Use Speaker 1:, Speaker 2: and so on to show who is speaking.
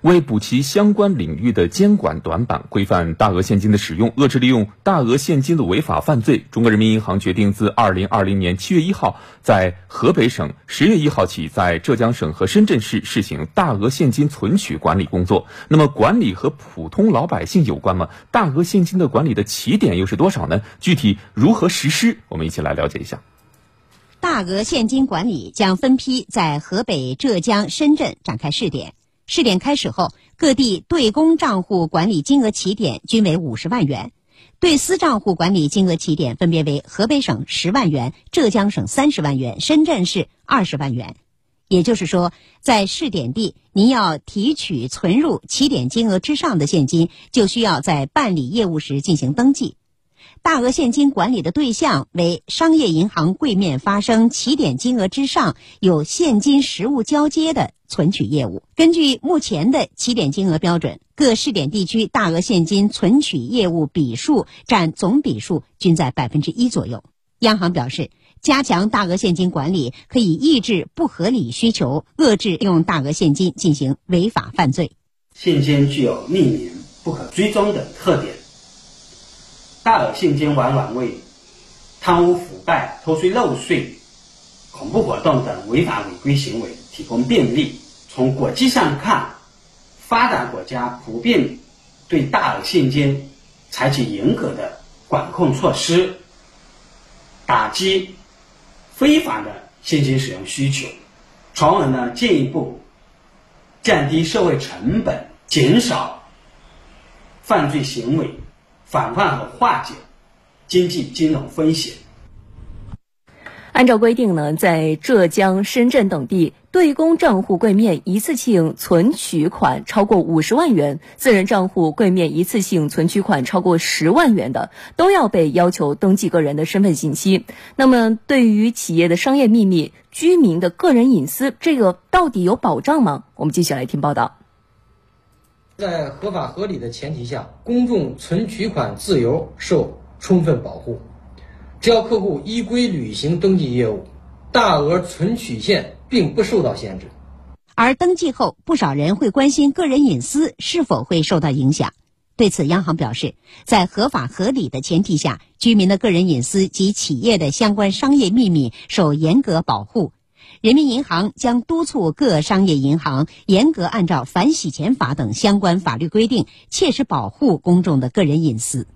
Speaker 1: 为补齐相关领域的监管短板，规范大额现金的使用，遏制利用大额现金的违法犯罪，中国人民银行决定自二零二零年七月一号在河北省，十月一号起在浙江省和深圳市试行大额现金存取管理工作。那么，管理和普通老百姓有关吗？大额现金的管理的起点又是多少呢？具体如何实施？我们一起来了解一下。
Speaker 2: 大额现金管理将分批在河北、浙江、深圳展开试点。试点开始后，各地对公账户管理金额起点均为五十万元，对私账户管理金额起点分别为河北省十万元、浙江省三十万元、深圳市二十万元。也就是说，在试点地，您要提取存入起点金额之上的现金，就需要在办理业务时进行登记。大额现金管理的对象为商业银行柜面发生起点金额之上有现金实物交接的存取业务。根据目前的起点金额标准，各试点地区大额现金存取业务笔数占总笔数均在百分之一左右。央行表示，加强大额现金管理可以抑制不合理需求，遏制用大额现金进行违法犯罪。
Speaker 3: 现金具有匿名、不可追踪的特点。大额现金往往为贪污腐败、偷税漏税、恐怖活动等违法违规行为提供便利。从国际上看，发达国家普遍对大额现金采取严格的管控措施，打击非法的现金使用需求，从而呢进一步降低社会成本，减少犯罪行为。防范和化解经济金融风险。
Speaker 4: 按照规定呢，在浙江、深圳等地，对公账户柜面一次性存取款超过五十万元，私人账户柜面一次性存取款超过十万元的，都要被要求登记个人的身份信息。那么，对于企业的商业秘密、居民的个人隐私，这个到底有保障吗？我们继续来听报道。
Speaker 5: 在合法合理的前提下，公众存取款自由受充分保护。只要客户依规履行登记业务，大额存取线并不受到限制。
Speaker 2: 而登记后，不少人会关心个人隐私是否会受到影响。对此，央行表示，在合法合理的前提下，居民的个人隐私及企业的相关商业秘密受严格保护。人民银行将督促各商业银行严格按照反洗钱法等相关法律规定，切实保护公众的个人隐私。